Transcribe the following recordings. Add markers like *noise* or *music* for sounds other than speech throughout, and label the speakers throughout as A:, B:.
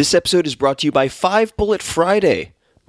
A: This episode is brought to you by Five Bullet Friday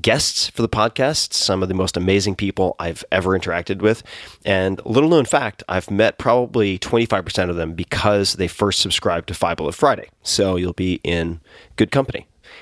A: guests for the podcast, some of the most amazing people I've ever interacted with. And little known fact, I've met probably 25% of them because they first subscribed to Five Bullet Friday. So you'll be in good company.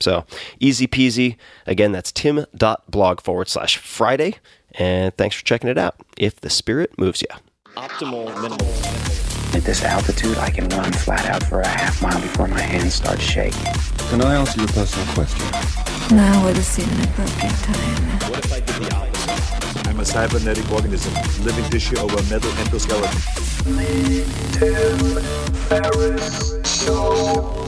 A: So easy peasy. Again, that's tim.blog forward slash Friday. And thanks for checking it out. If the spirit moves you. Optimal minimal.
B: At this altitude, I can run flat out for a half mile before my hands start shaking.
C: Can I answer your personal question?
D: Now would seem an appropriate time.
E: What if I did the opposite? I'm a cybernetic organism, living tissue over metal endoskeleton. Ferriss Show.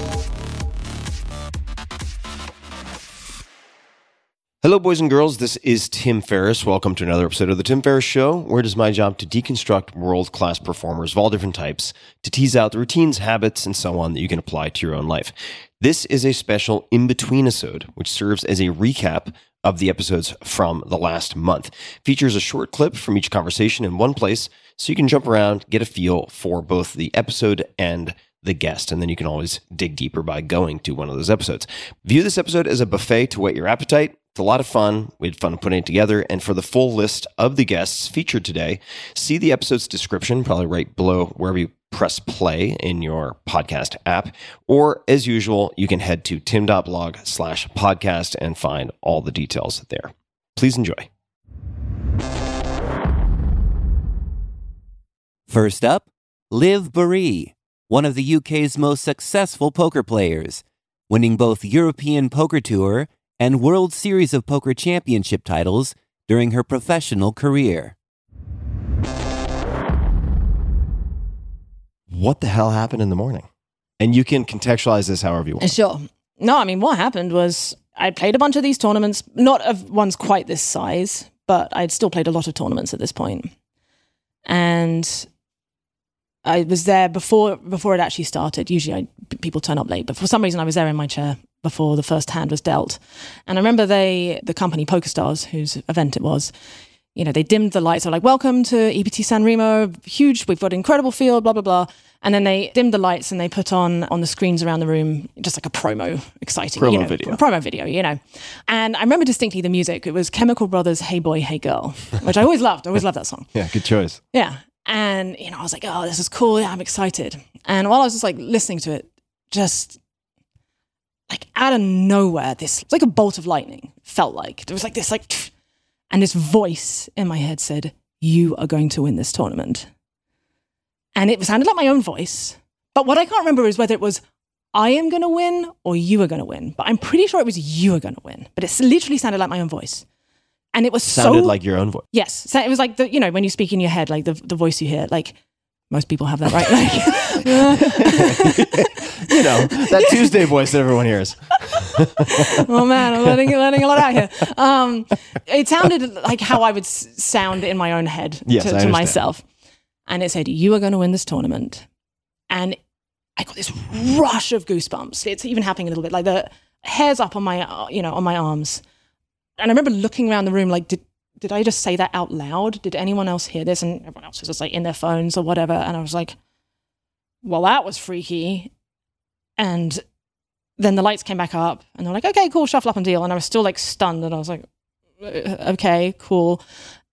A: Hello, boys and girls. This is Tim Ferriss. Welcome to another episode of The Tim Ferriss Show, where it is my job to deconstruct world class performers of all different types, to tease out the routines, habits, and so on that you can apply to your own life. This is a special in between episode, which serves as a recap of the episodes from the last month. Features a short clip from each conversation in one place, so you can jump around, get a feel for both the episode and the guest. And then you can always dig deeper by going to one of those episodes. View this episode as a buffet to whet your appetite it's a lot of fun. We had fun putting it together. And for the full list of the guests featured today, see the episode's description, probably right below wherever you press play in your podcast app. Or as usual, you can head to tim.blog slash podcast and find all the details there. Please enjoy.
F: First up, Liv Boeree, one of the UK's most successful poker players, winning both European Poker Tour and World Series of Poker Championship titles during her professional career.
A: What the hell happened in the morning? And you can contextualize this however you want.
G: Sure. No, I mean, what happened was I played a bunch of these tournaments, not of ones quite this size, but I'd still played a lot of tournaments at this point. And I was there before before it actually started. Usually, I, people turn up late, but for some reason, I was there in my chair before the first hand was dealt. And I remember they, the company PokerStars, whose event it was, you know, they dimmed the lights. They're like, "Welcome to EPT San Remo, huge. We've got incredible field, blah blah blah." And then they dimmed the lights and they put on on the screens around the room just like a promo, exciting
A: promo
G: you know,
A: video,
G: promo video, you know. And I remember distinctly the music. It was Chemical Brothers' "Hey Boy, Hey Girl," *laughs* which I always loved. I always loved that song.
A: Yeah, good choice.
G: Yeah, and you know, I was like, "Oh, this is cool. Yeah, I'm excited." And while I was just like listening to it, just like out of nowhere, this like a bolt of lightning felt like. There was like this like *sniffs* and this voice in my head said, You are going to win this tournament. And it sounded like my own voice. But what I can't remember is whether it was I am going to win or you are going to win. But I'm pretty sure it was you are going to win. But it literally sounded like my own voice. And it was
A: sounded
G: so,
A: like your own voice.
G: Yes. So it was like the, you know, when you speak in your head, like the, the voice you hear, like most people have that, right? Like, *laughs*
A: you know, that Tuesday voice that everyone hears. *laughs*
G: oh man, I'm letting, letting a lot out here. Um, it sounded like how I would s- sound in my own head
A: Yes,
G: to, to myself. And it said, You are going to win this tournament. And I got this rush of goosebumps. It's even happening a little bit, like the hairs up on my, uh, you know, on my arms. And I remember looking around the room like, did, did I just say that out loud? Did anyone else hear this? And everyone else was just like in their phones or whatever. And I was like, well, that was freaky. And then the lights came back up and they're like, okay, cool, shuffle up and deal. And I was still like stunned and I was like, "Uh, okay, cool.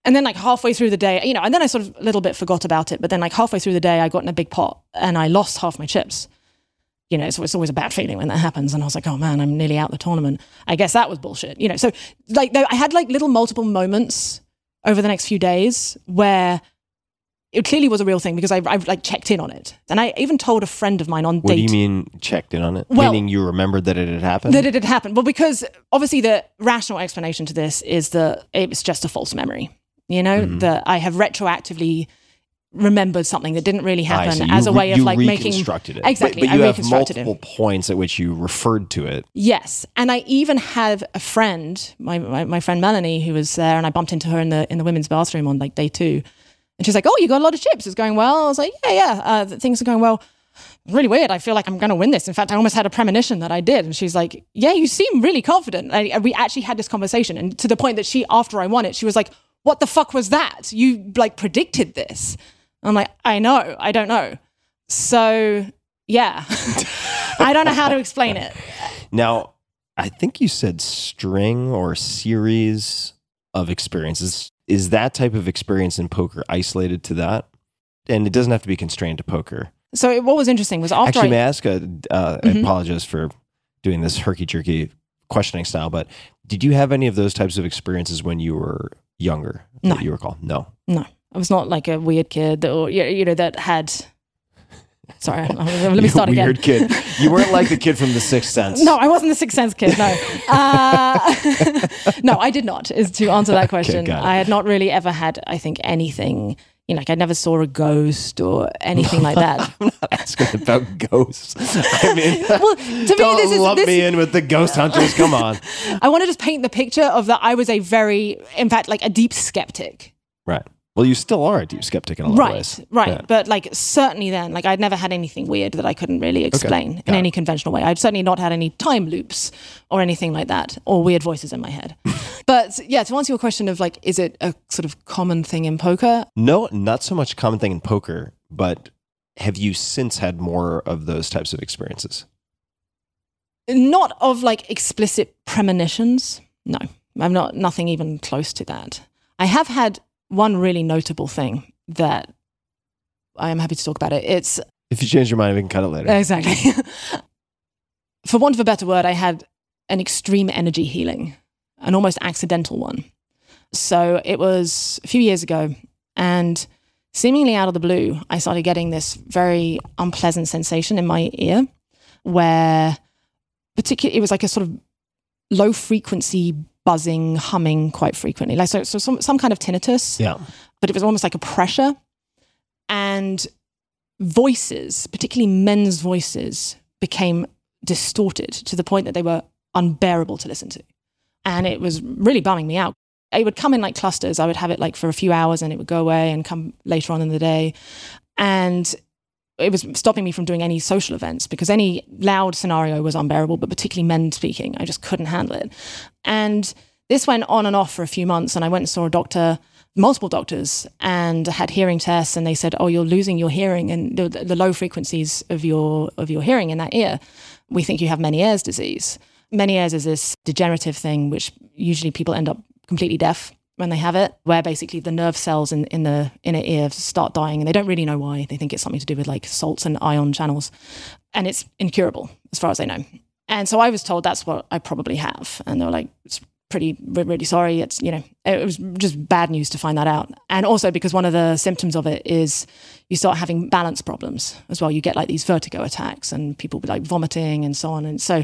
G: And then like halfway through the day, you know, and then I sort of a little bit forgot about it. But then like halfway through the day, I got in a big pot and I lost half my chips. You know, so it's always a bad feeling when that happens. And I was like, oh man, I'm nearly out the tournament. I guess that was bullshit. You know, so like I had like little multiple moments over the next few days where it clearly was a real thing because I, I like checked in on it. And I even told a friend of mine on
A: What
G: date
A: do you mean checked in on it?
G: Well-
A: Meaning you remembered that it had happened?
G: that it had happened. Well, because obviously the rational explanation to this is that it was just a false memory. You know,
A: Mm-hmm.
G: that I have retroactively remembered something that didn't really happen as a
A: re-
G: way of like making
A: it.
G: exactly.
A: But, but you
G: I
A: have multiple
G: it.
A: points at which you referred to it.
G: Yes, and I even have a friend, my, my my friend Melanie, who was there, and I bumped into her in the in the women's bathroom on like day two, and she's like, "Oh, you got a lot of chips. It's going well." I was like, "Yeah, yeah, uh, things are going well." Really weird. I feel like I'm going to win this. In fact, I almost had a premonition that I did. And she's like, "Yeah, you seem really confident." I- we actually had this conversation, and to the point that she, after I won it, she was like, "What the fuck was that? You like predicted this?" I'm like, "I know. I don't know." So yeah, *laughs* I don't know how to explain it.
A: Now, I think you said string or series of experiences. Is that type of experience in poker isolated to that? And it doesn't have to be constrained to poker.
G: So it- what was interesting was after
A: Actually, may
G: I,
A: I ask? A, uh, I
G: Mhm.
A: apologize for doing this herky jerky questioning style, but did you have any of those types of experiences when you were younger?
G: No.
A: That you recall? No.
G: no, I was not like a weird kid that, or you know that had. Sorry, let me start again.
A: Weird kid. *laughs* You weren't like the kid from The Sixth Sense.
G: No, I wasn't the Sixth Sense kid. No, uh, *laughs* no, I did not. Is to answer that question.
A: it.
G: I had not really ever had. I think anything. You know, like I never saw a ghost or anything like that. *laughs*
A: I'm not asking about ghosts. I mean,
G: well, to
A: don't
G: this is
A: lump
G: this,
A: me in with the ghost hunters. Come on.
G: I want to just paint the picture of that. I was a very, in fact, like a deep skeptic.
A: Right. Well, you still are a deep skeptic in a lot of ways.
G: right
A: Yeah.
G: but like certainly then like i'd never had anything weird that i couldn't really explain in
A: got
G: any conventional way i'd certainly not had any time loops or anything like that or weird voices in my head *laughs* but yeah to answer your question of like is it a sort of common thing in poker
A: No, not so much common thing in poker, but have you since had more of those types of experiences?
G: not of like explicit premonitions no i'm not nothing even close to that i have had one really notable thing that i am happy to talk about it it's
A: If you change your mind, we can cut it later.
G: Exactly. *laughs* For want of a better word, I had an extreme energy healing, an almost accidental one. So it was a few years ago, and seemingly out of the blue, I started getting this very unpleasant sensation in my ear where particularly it was like a sort of low frequency buzzing, humming quite frequently. Like so, so some, some kind of tinnitus
A: yeah.
G: but it was almost like a pressure. And voices, particularly men's voices, became distorted to the point that they were unbearable to listen to. And it was really bumming me out. It would come in like clusters. I would have it like for a few hours and it would go away and come later on in the day. And it was stopping me from doing any social events because any loud scenario was unbearable, but particularly men speaking, I just couldn't handle it. And this went on and off for a few months. And I went and saw a doctor, multiple doctors, and had hearing tests. And they said, "Oh, you're losing your hearing and the, the low frequencies of your of your hearing in that ear. We think you have Meniere's disease. Meniere's is this degenerative thing which usually people end up completely deaf." When they have it, where basically the nerve cells in, in the inner ear start dying, and they don't really know why. They think it's something to do with like salts and ion channels, and it's incurable as far as they know. And so I was told that's what I probably have. And they were like, it's pretty, we're really sorry. It's, you know, it was just bad news to find that out. And also because one of the symptoms of it is you start having balance problems as well. You get like these vertigo attacks and people be like vomiting and so on. And so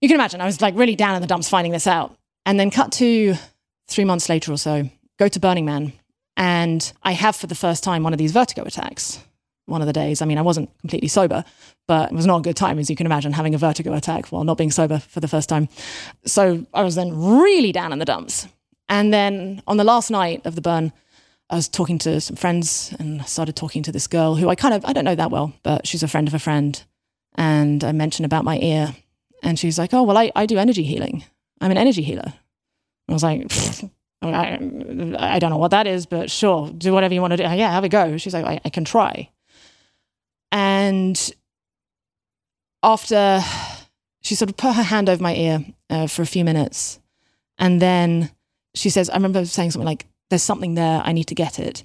G: you can imagine I was like really down in the dumps finding this out. And then cut to three months later or so, go to Burning Man. And I have for the first time one of these vertigo attacks one of the days. I mean, I wasn't completely sober, but it was not a good time, as you can imagine, having a vertigo attack while not being sober for the first time. So I was then really down in the dumps. And then on the last night of the burn, I was talking to some friends and started talking to this girl who I kind of, I don't know that well, but she's a friend of a friend. And I mentioned about my ear. And she's like, oh, well, I, I do energy healing. I'm an energy healer. I was like, *laughs* I, I don't know what that is, but sure, do whatever you want to do. Yeah, have a go. She's like, I, I can try. And after *sighs* she sort of put her hand over my ear uh, for a few minutes, and then she says, I remember saying something like, There's something there, I need to get it.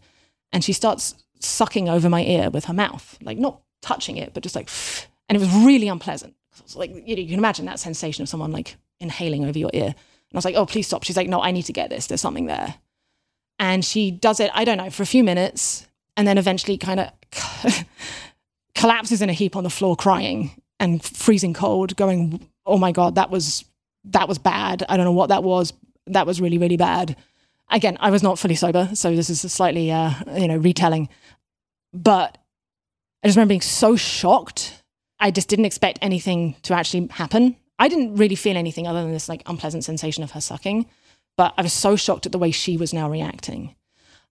G: And she starts sucking over my ear with her mouth, like not touching it, but just like, *sighs* and it was really unpleasant. So like, you, know, you can imagine that sensation of someone like inhaling over your ear. And I was like, oh, please stop. She's like, no, I need to get this. There's something there. And she does it, I don't know, for a few minutes and then eventually kind of *laughs* collapses in a heap on the floor crying and freezing cold, going, oh my God, that was, that was bad. I don't know what that was. That was really, really bad. Again, I was not fully sober, so this is a slightly, uh, you know, retelling. But I just remember being so shocked. I just didn't expect anything to actually happen. I didn't really feel anything other than this like unpleasant sensation of her sucking. But I was so shocked at the way she was now reacting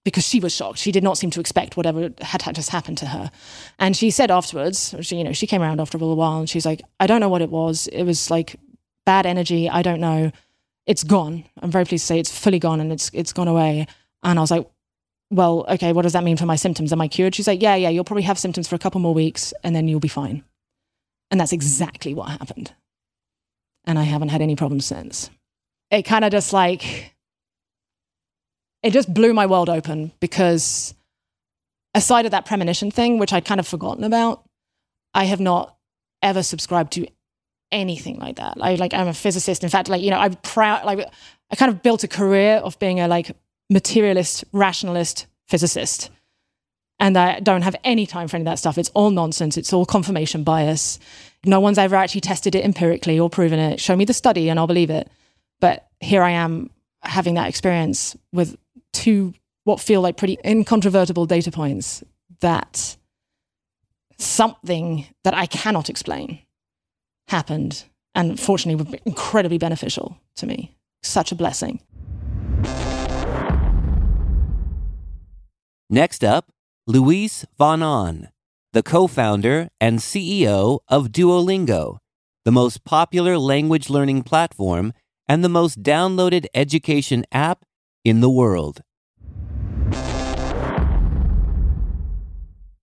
G: because she was shocked. She did not seem to expect whatever had, had just happened to her. And she said afterwards, she, you know, she came around after a little while and she's like, I don't know what it was. It was like bad energy. I don't know. It's gone. I'm very pleased to say it's fully gone and it's it's gone away. And I was like, well, okay, what does that mean for my symptoms? Am I cured? She's like, yeah, yeah, you'll probably have symptoms for a couple more weeks and then you'll be fine. And that's exactly what happened. And I haven't had any problems since. It kind of just like, it just blew my world open because aside of that premonition thing, which I'd kind of forgotten about, I have not ever subscribed to anything like that. I like I'm a physicist. In fact, like you know, I'm proud. Like I kind of built a career of being a like materialist, rationalist physicist. And I don't have any time for any of that stuff. It's all nonsense. It's all confirmation bias. No one's ever actually tested it empirically or proven it. Show me the study and I'll believe it. But here I am having that experience with two what feel like pretty incontrovertible data points that something that I cannot explain happened and fortunately was incredibly beneficial to me. Such a blessing.
F: Next up, Luis Von Ahn, the co founder and CEO of Duolingo, the most popular language learning platform and the most downloaded education app in the world.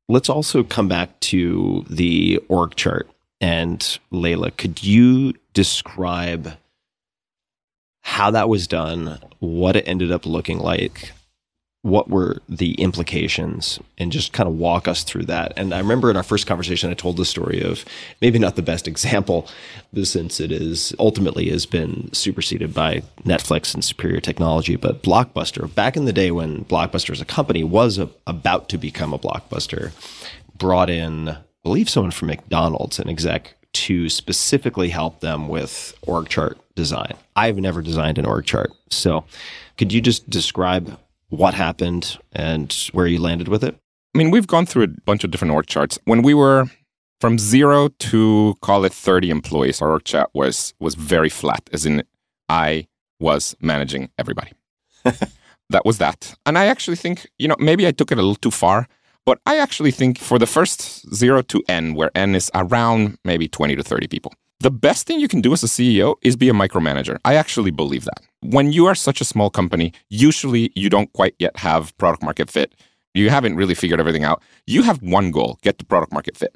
A: Let's also come back to the org chart. And Layla, could you describe how that was done, what it ended up looking like, what were the implications and just kind of walk us through that. And I remember in our first conversation, I told the story of maybe not the best *laughs* example, since it is ultimately has been superseded by Netflix and superior technology. But Blockbuster, back in the day when Blockbuster as a company was a, about to become a Blockbuster, brought in, I believe, someone from McDonald's, an exec, to specifically help them with org chart design. I've never designed an org chart. So could you just describe what happened and where you landed with it?
H: I mean, we've gone through a bunch of different org charts. When we were from zero to call it 30 employees, our org chart was was very flat, as in I was managing everybody. *laughs* that was that. And I actually think, you know, maybe I took it a little too far, but I actually think for the first zero to N, where N is around maybe 20 to 30 people, the best thing you can do as a CEO is be a micromanager. I actually believe that. When you are such a small company, usually you don't quite yet have product market fit. You haven't really figured everything out. You have one goal get the product market fit.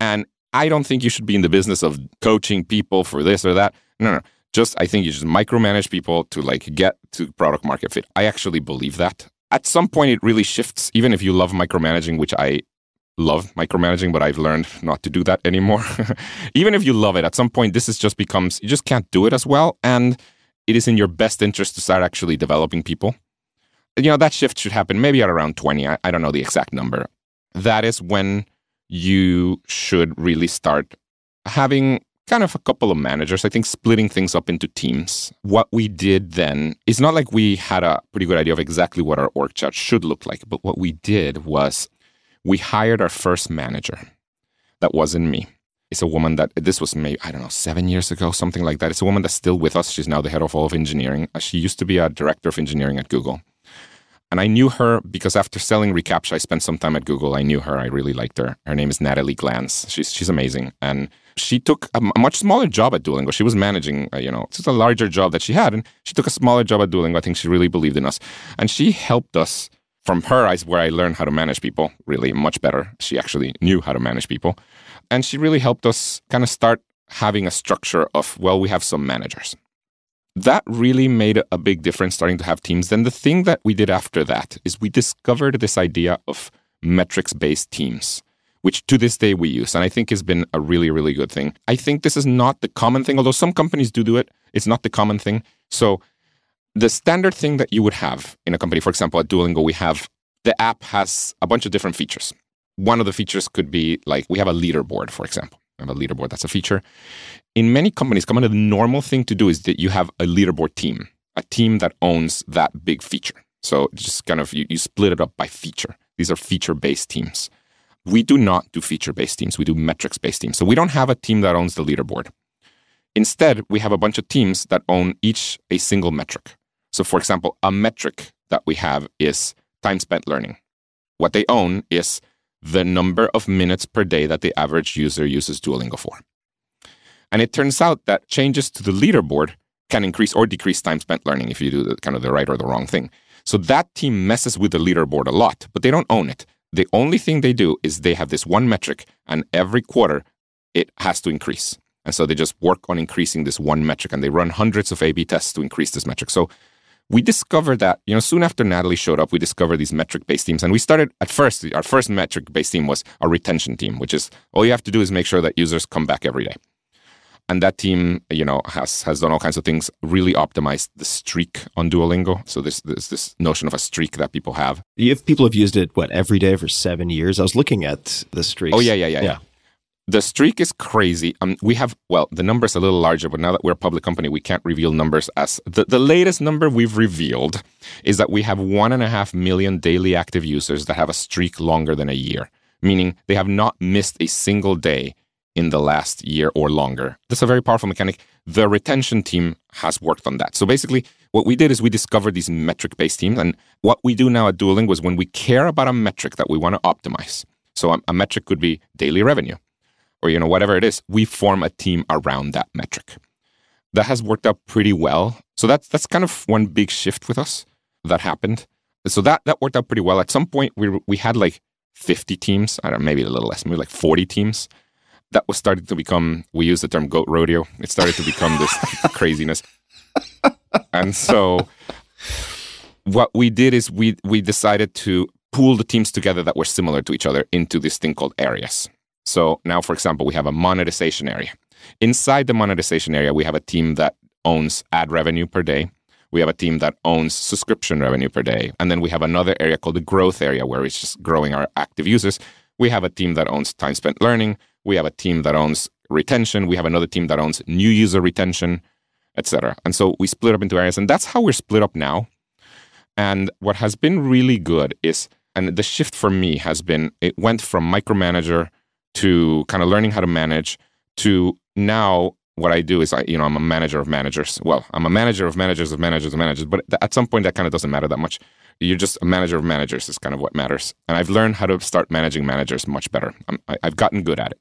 H: And I don't think you should be in the business of coaching people for this or that. No, no. Just I think you just micromanage people to like get to product market fit. I actually believe that. At some point it really shifts, even if you love micromanaging, which I love micromanaging, but I've learned not to do that anymore. *laughs* Even if you love it, at some point, this is just becomes, you just can't do it as well. And it is in your best interest to start actually developing people. You know, that shift should happen maybe at around 20. I, I don't know the exact number. That is when you should really start having kind of a couple of managers, I think splitting things up into teams. What we did then is not like we had a pretty good idea of exactly what our org chart should look like, but what we did was we hired our first manager. That wasn't me. It's a woman that this was maybe I don't know seven years ago, something like that. It's a woman that's still with us. She's now the head of all of engineering. Uh, she used to be a director of engineering at Google, and I knew her because after selling Recaptcha, I spent some time at Google. I knew her. I really liked her. Her name is Natalie Glance. She's she's amazing, and she took a, a much smaller job at Duolingo. She was managing, uh, you know, it's a larger job that she had, and she took a smaller job at Duolingo. I think she really believed in us, and she helped us from her is where I learned how to manage people really much better. She actually knew how to manage people. And she really helped us kind of start having a structure of, well, we have some managers. That really made a big difference starting to have teams. Then the thing that we did after that is we discovered this idea of metrics based teams, which to this day we use. And I think has been a really, really good thing. I think this is not the common thing, although some companies do do it. It's not the common thing. So the standard thing that you would have in a company, for example, at Duolingo, we have the app has a bunch of different features. One of the features could be like we have a leaderboard, for example. We have a leaderboard, that's a feature. In many companies, kind of the normal thing to do is that you have a leaderboard team, a team that owns that big feature. So just kind of you, you split it up by feature. These are feature based teams. We do not do feature based teams, we do metrics based teams. So we don't have a team that owns the leaderboard. Instead, we have a bunch of teams that own each a single metric. So, for example, a metric that we have is time spent learning. What they own is the number of minutes per day that the average user uses Duolingo for. And it turns out that changes to the leaderboard can increase or decrease time spent learning if you do the, kind of the right or the wrong thing. So that team messes with the leaderboard a lot, but they don't own it. The only thing they do is they have this one metric, and every quarter it has to increase. And so they just work on increasing this one metric and they run hundreds of A B tests to increase this metric. So we discovered that, you know, soon after Natalie showed up, we discovered these metric based teams. And we started at first, our first metric based team was a retention team, which is all you have to do is make sure that users come back every day. And that team, you know, has has done all kinds of things, really optimized the streak on Duolingo. So there's, there's this notion of a streak that people have.
A: If people have used it, what, every day for seven years? I was looking at the streaks.
H: Oh, yeah, yeah, yeah. yeah. yeah. The streak is crazy. Um, we have, well, the number's a little larger, but now that we're a public company, we can't reveal numbers as the, the latest number we've revealed is that we have one and a half million daily active users that have a streak longer than a year, meaning they have not missed a single day in the last year or longer. That's a very powerful mechanic. The retention team has worked on that. So basically, what we did is we discovered these metric based teams. And what we do now at Duolingo is when we care about a metric that we want to optimize. So a, a metric could be daily revenue or you know whatever it is we form a team around that metric. That has worked out pretty well. So that's that's kind of one big shift with us that happened. So that that worked out pretty well. At some point we we had like 50 teams i don't know maybe a little less maybe like 40 teams. That was starting to become we use the term goat rodeo. It started to become this *laughs* craziness. And so what we did is we we decided to pool the teams together that were similar to each other into this thing called areas so now, for example, we have a monetization area. Inside the monetization area, we have a team that owns ad revenue per day. We have a team that owns subscription revenue per day. And then we have another area called the growth area where it's just growing our active users. We have a team that owns time spent learning. We have a team that owns retention. We have another team that owns new user retention, etc. And so we split up into areas. And that's how we're split up now. And what has been really good is, and the shift for me has been, it went from micromanager to kind of learning how to manage to now what I do is I, you know, I'm a manager of managers. Well, I'm a manager of managers of managers of managers, but at some point that kind of doesn't matter that much. You're just a manager of managers is kind of what matters. And I've learned how to start managing managers much better. i I've gotten good at it.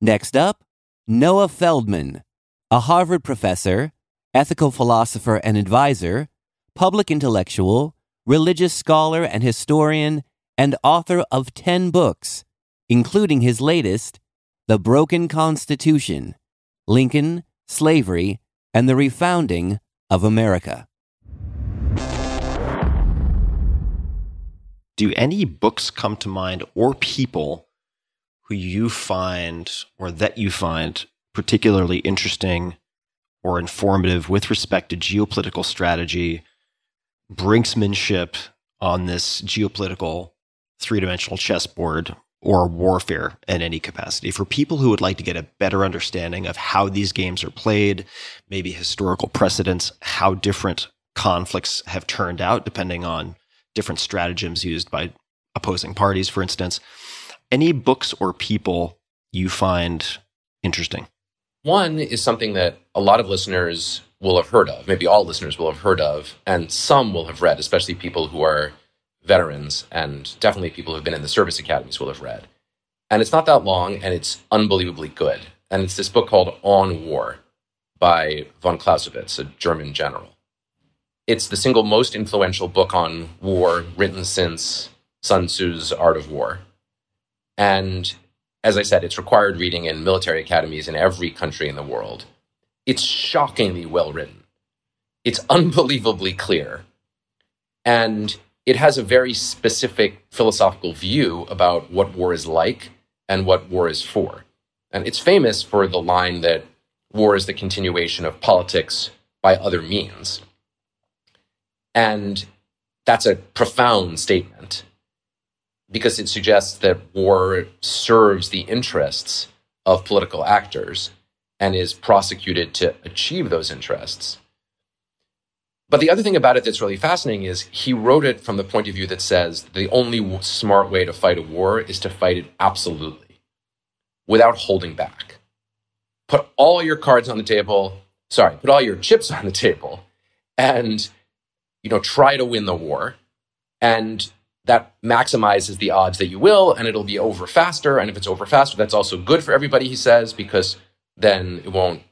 F: Next up, Noah Feldman, a Harvard professor, ethical philosopher and advisor, public intellectual, religious scholar and historian, and author of 10 books, including his latest, The Broken Constitution Lincoln, Slavery, and the Refounding of America.
A: Do any books come to mind or people who you find or that you find particularly interesting or informative with respect to geopolitical strategy brinksmanship on this geopolitical three dimensional chessboard or warfare in any capacity. For people who would like to get a better understanding of how these games are played, maybe historical precedents, how different conflicts have turned out depending on different stratagems used by opposing parties, for instance. Any books or people you find interesting?
I: One is something that a lot of listeners will have heard of, maybe all listeners will have heard of, and some will have read, especially people who are veterans and definitely people who've been in the service academies will have read. And it's not that long and it's unbelievably good. And it's this book called On War by von Clausewitz, a German general. It's the single most influential book on war written since Sun Tzu's Art of War. And as I said, it's required reading in military academies in every country in the world. It's shockingly well written. It's unbelievably clear. And it has a very specific philosophical view about what war is like and what war is for. And it's famous for the line that war is the continuation of politics by other means. And that's a profound statement because it suggests that war serves the interests of political actors and is prosecuted to achieve those interests. But the other thing about it that's really fascinating is he wrote it from the point of view that says the only smart way to fight a war is to fight it absolutely, without holding back. Put all your cards on the table, sorry, put all your chips on the table, and you know, try to win the war. And that maximizes the odds that you will, and it'll be over faster. And if it's over faster, that's also good for everybody, he says, because then it won't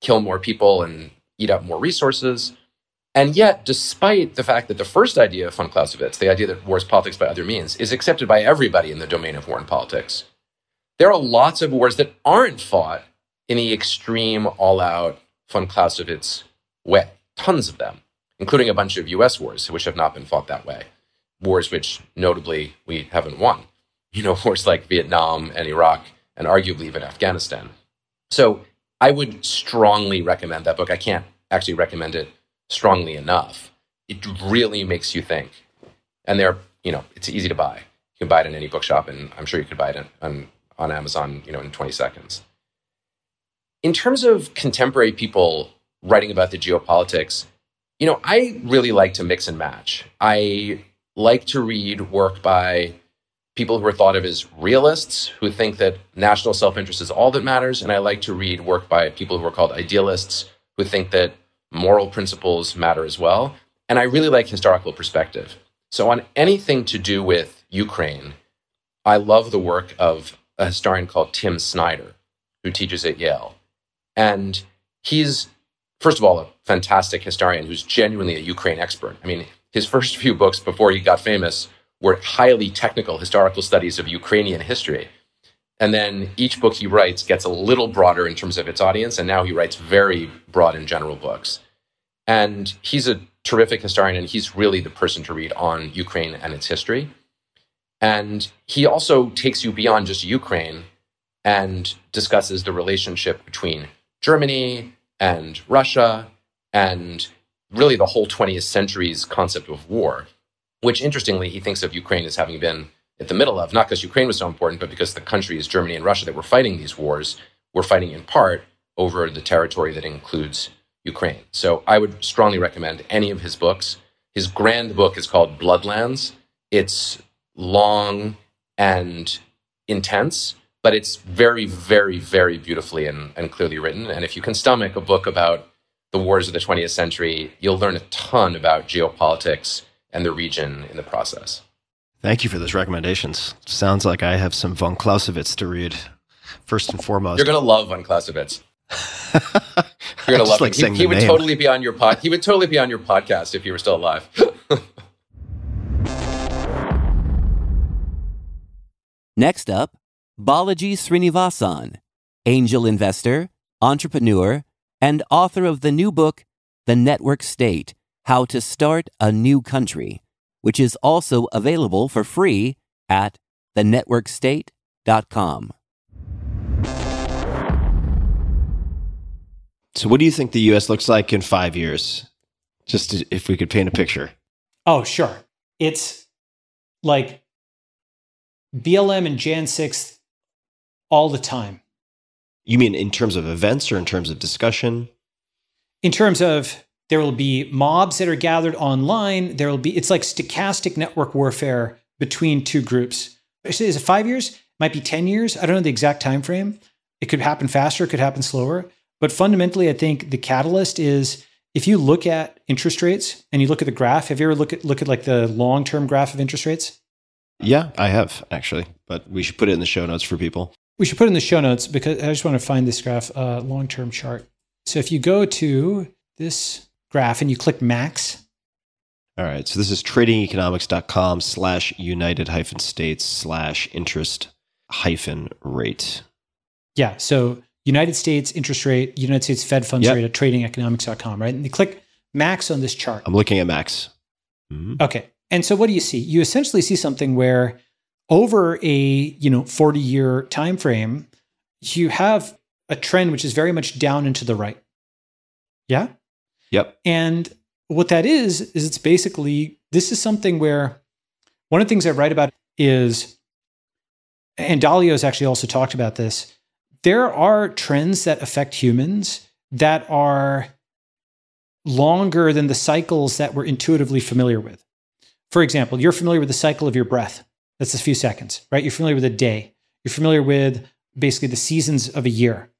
I: kill more people and eat up more resources. And yet, despite the fact that the first idea of von Clausewitz, the idea that war is politics by other means, is accepted by everybody in the domain of war and politics, there are lots of wars that aren't fought in the extreme, all out von Clausewitz way. Tons of them, including a bunch of US wars, which have not been fought that way. Wars which, notably, we haven't won. You know, *laughs* wars like Vietnam and Iraq, and arguably even Afghanistan. So I would strongly recommend that book. I can't actually recommend it strongly enough. It really makes you think. And they're, you know, it's easy to buy. You can buy it in any bookshop, and I'm sure you could buy it on, on Amazon, you know, in 20 seconds. In terms of contemporary people writing about the geopolitics, you know, I really like to mix and match. I like to read work by people who are thought of as realists, who think that national self interest is all that matters. And I like to read work by people who are called idealists, who think that moral principles matter as well. And I really like historical perspective. So, on anything to do with Ukraine, I love the work of a historian called Tim Snyder, who teaches at Yale. And he's, first of all, a fantastic historian who's genuinely a Ukraine expert. I mean, his first few books before he got famous were highly technical historical studies of Ukrainian history. And then each book he writes gets a little broader in terms of its audience, and now he writes very broad and general books. And he's a terrific historian, and he's really the person to read on Ukraine and its history. And he also takes you beyond just Ukraine and discusses the relationship between Germany and Russia and really the whole 20th century's concept of war, which interestingly he thinks of Ukraine as having been at the middle of, not because Ukraine was so important, but because the countries, Germany and Russia, that were fighting these wars were fighting in part over the territory that includes Ukraine. So I would strongly recommend any of his books. His grand book is called Bloodlands. It's long and intense, but it's very, very, very beautifully and, and clearly written. And if you can stomach a book about the wars of the 20th century, you'll learn a ton about geopolitics and the region in the process.
A: Thank you for those recommendations. Sounds like I have some von Clausewitz to read first and foremost.
I: You're going to love von Clausewitz. *laughs* You're going to love
A: like
I: him. He, he would
A: name.
I: totally be on your pod. He would totally be on your podcast if he were still alive. *laughs*
F: Next up, Balaji Srinivasan, angel investor, entrepreneur, and author of the new book, The Network State How to Start a New Country, which is also available for free at thenetworkstate.com.
A: So, what do you think the U.S. looks like in five years? Just to, if we could paint a picture.
J: Oh, sure. It's like BLM and Jan 6th all the time.
A: You mean in terms of events or in terms of discussion?
J: In terms of there will be mobs that are gathered online, there will be, it's like stochastic network warfare between two groups. Is it five years? Might be 10 years. I don't know the exact time frame. It could happen faster, it could happen slower. But fundamentally, I think the catalyst is if you look at interest rates and you look at the graph, have you ever look at look at like the long-term graph of interest rates?
A: Yeah, I have actually, but we should put it in the show notes for people.
J: We should put it in the show notes because I just want to find this graph uh, long-term chart. So if you go to this graph and you click max.
A: All right. So this is tradingeconomics.com slash united hyphen states slash interest hyphen rate.
J: Yeah. So United States interest rate, United States Fed funds
A: Yep.
J: rate at tradingeconomics.com, right? And you click max on this chart.
A: I'm looking at max. Mhm.
J: Okay. And so what do you see? You essentially see something where over a, you know, 40 year time frame, you have a trend which is very much down and to the right. Yeah?
A: Yep.
J: And what that is is it's basically this is something where one of the things I write about is and Dalio has actually also talked about this. There are trends that affect humans that are longer than the cycles that we're intuitively familiar with. For example, you're familiar with the cycle of your breath. That's a few seconds, right? You're familiar with a day. You're familiar with basically the seasons of a year.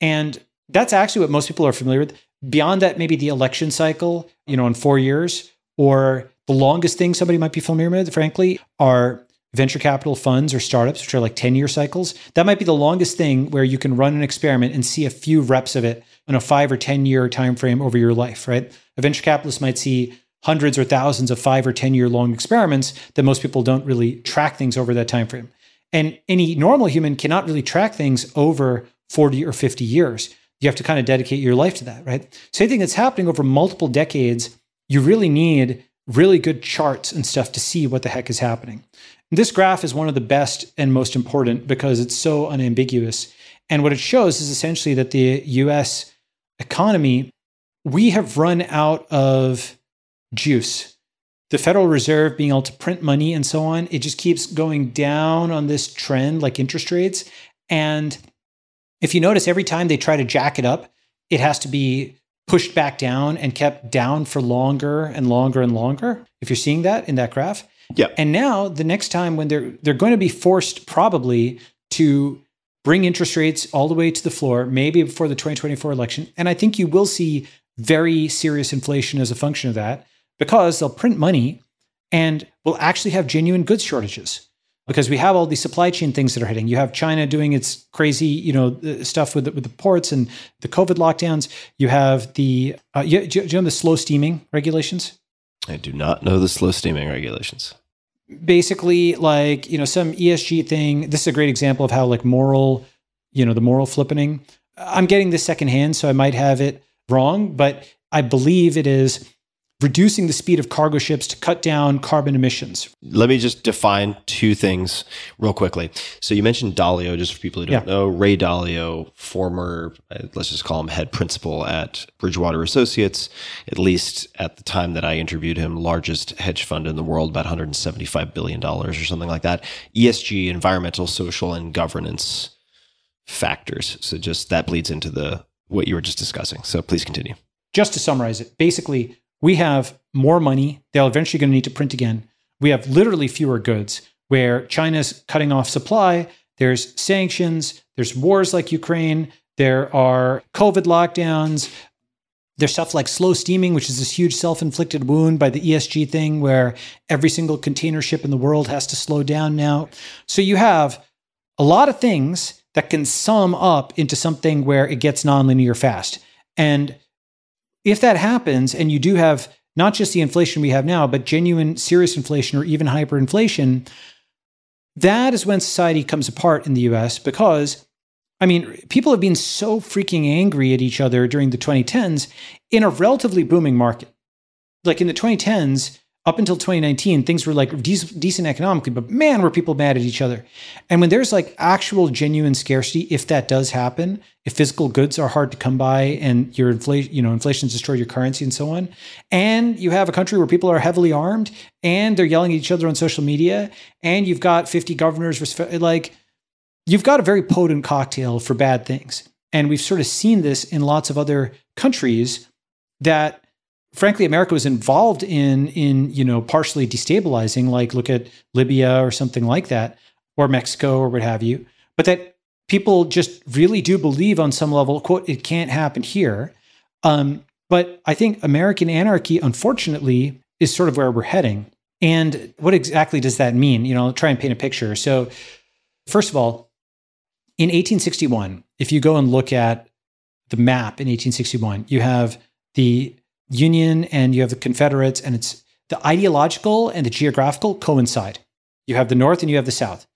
J: And that's actually what most people are familiar with. Beyond that, maybe the election cycle, you know, in four years, or the longest thing somebody might be familiar with, frankly, are venture capital funds or startups, which are like 10 year cycles. That might be the longest thing where you can run an experiment and see a few reps of it in a five or 10 year time frame over your life, right? A venture capitalist might see hundreds or thousands of five or 10 year long experiments that most people don't really track things over that time frame. And any normal human cannot really track things over 40 or 50 years. You have to kind of dedicate your life to that, right? So anything that's happening over multiple decades, you really need really good charts and stuff to see what the heck is happening. This graph is one of the best and most important because it's so unambiguous. And what it shows is essentially that the US economy, we have run out of juice. The Federal Reserve being able to print money and so on, it just keeps going down on this trend like interest rates. And if you notice, every time they try to jack it up, it has to be pushed back down and kept down for longer and longer and longer. If you're seeing that in that graph.
A: Yeah.
J: And now the next time when they're they're going to be forced probably to bring interest rates all the way to the floor, maybe before the 2024 election. And I think you will see very serious inflation as a function of that because they'll print money and we'll actually have genuine goods shortages because we have all these supply chain things that are hitting. You have China doing its crazy, you know, uh, stuff with the, with the ports and the COVID lockdowns. You have the uh, you, do you know the slow steaming regulations?
A: I do not know the slow steaming regulations.
J: Basically, like you know, some ESG thing. This is a great example of how like moral, you know, the moral flippening. I'm getting this secondhand, so I might have it wrong, but I believe it is reducing the speed of cargo ships to cut down carbon emissions.
A: Let me just define two things real quickly. So you mentioned Dalio, just for people who don't
J: Yeah.
A: know, Ray Dalio, former, uh, let's just call him head principal at Bridgewater Associates, at least at the time that I interviewed him, largest hedge fund in the world, about $175 billion or something like that. ESG, environmental, social, and governance factors. So just that bleeds into the what you were just discussing. So please continue.
J: just to summarize it, basically, we have more money. They're eventually going to need to print again. We have literally fewer goods where China's cutting off supply. There's sanctions. There's wars like Ukraine. There are COVID lockdowns. There's stuff like slow steaming, which is this huge self inflicted wound by the ESG thing where every single container ship in the world has to slow down now. So you have a lot of things that can sum up into something where it gets nonlinear fast. And if that happens and you do have not just the inflation we have now, but genuine serious inflation or even hyperinflation, that is when society comes apart in the US because, I mean, people have been so freaking angry at each other during the 2010s in a relatively booming market. Like in the 2010s, up until 2019, things were like dec- decent economically, but man, were people mad at each other. And when there's like actual genuine scarcity, if that does happen, if physical goods are hard to come by and your inflation, you know, inflation's destroyed your currency and so on, and you have a country where people are heavily armed and they're yelling at each other on social media, and you've got 50 governors, like you've got a very potent cocktail for bad things. And we've sort of seen this in lots of other countries that frankly America was involved in in you know partially destabilizing like look at Libya or something like that or Mexico or what have you. But that people just really do believe on some level quote it can't happen here. Um, but I think American anarchy unfortunately is sort of where we're heading. And what exactly does that mean? You know I'll try and paint a picture. So first of all in 1861 if you go and look at the map in 1861 you have the Union and you have the Confederates, and it's the ideological and the geographical coincide. You have the North and you have the South.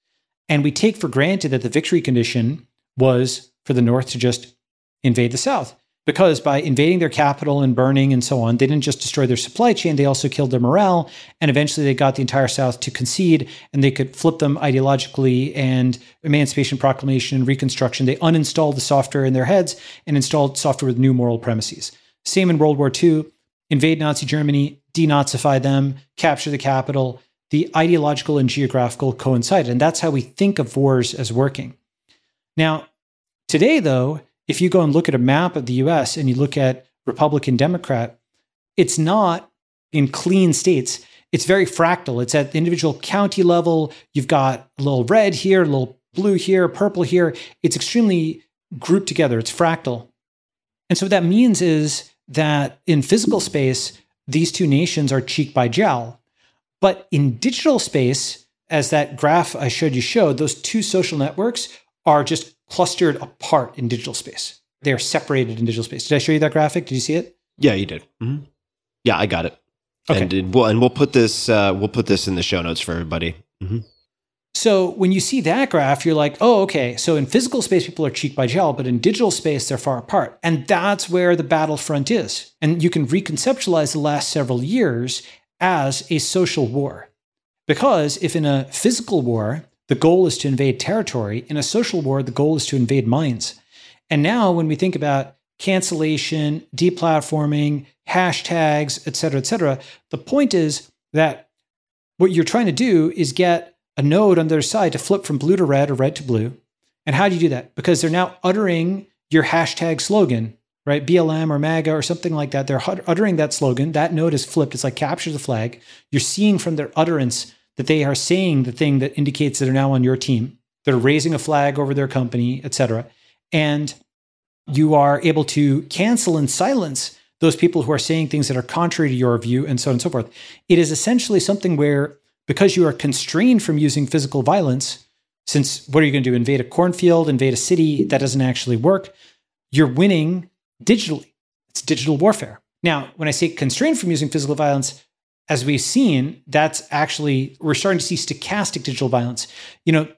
J: And we take for granted that the victory condition was for the North to just invade the South. Because by invading their capital and burning and so on, they didn't just destroy their supply chain, they also killed their morale. And eventually they got the entire South to concede and they could flip them ideologically and Emancipation Proclamation and Reconstruction. They uninstalled the software in their heads and installed software with new moral premises. Same in World War II invade Nazi Germany, denazify them, capture the capital. The ideological and geographical coincided. And that's how we think of wars as working. Now, today, though, if you go and look at a map of the US and you look at Republican Democrat, it's not in clean states. It's very fractal. It's at the individual county level. You've got a little red here, a little blue here, purple here. It's extremely grouped together. It's fractal. And so what that means is that in physical space, these two nations are cheek by jowl. But in digital space, as that graph I showed you showed, those two social networks are just clustered apart in digital space. They are separated in digital space. Did I show you that graphic? Did you see it?
A: Yeah, you did. Mm-hmm. Yeah, I got it.
J: Okay.
A: And, and we'll and we'll put this uh, we'll put this in the show notes for everybody. Mm-hmm.
J: So when you see that graph, you're like, oh, okay. So in physical space, people are cheek by jowl, but in digital space, they're far apart. And that's where the battlefront is. And you can reconceptualize the last several years as a social war. Because if in a physical war, the goal is to invade territory, in a social war, the goal is to invade minds. And now when we think about cancellation, deplatforming, hashtags, et cetera, et cetera, the point is that what you're trying to do is get a node on their side to flip from blue to red or red to blue. And how do you do that? Because they're now uttering your hashtag slogan, right? BLM or MAGA or something like that. They're uttering that slogan. That node is flipped. It's like capture the flag. You're seeing from their utterance that they are saying the thing that indicates that they're now on your team. They're raising a flag over their company, etc. And you are able to cancel and silence those people who are saying things that are contrary to your view and so on and so forth. It is essentially something where because you are constrained from using physical violence, since what are you going to do? Invade a cornfield, invade a city? That doesn't actually work. You're winning digitally. It's digital warfare. Now, when I say constrained from using physical violence, as we've seen, that's actually, we're starting to see stochastic digital violence. You know,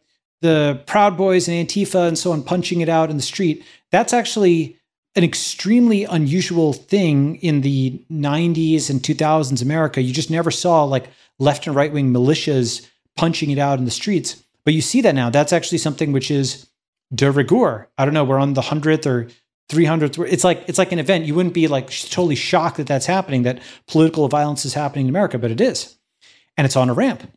J: the Proud Boys and Antifa and so on punching it out in the street, that's actually an extremely unusual thing in the 90s and 2000s America. You just never saw like left and right wing militias punching it out in the streets. But you see that now. That's actually something which is de rigueur. I don't know. We're on the hundredth or 300th. It's like it's like an event. You wouldn't be like totally shocked that that's happening. That political violence is happening in America, but it is, and it's on a ramp.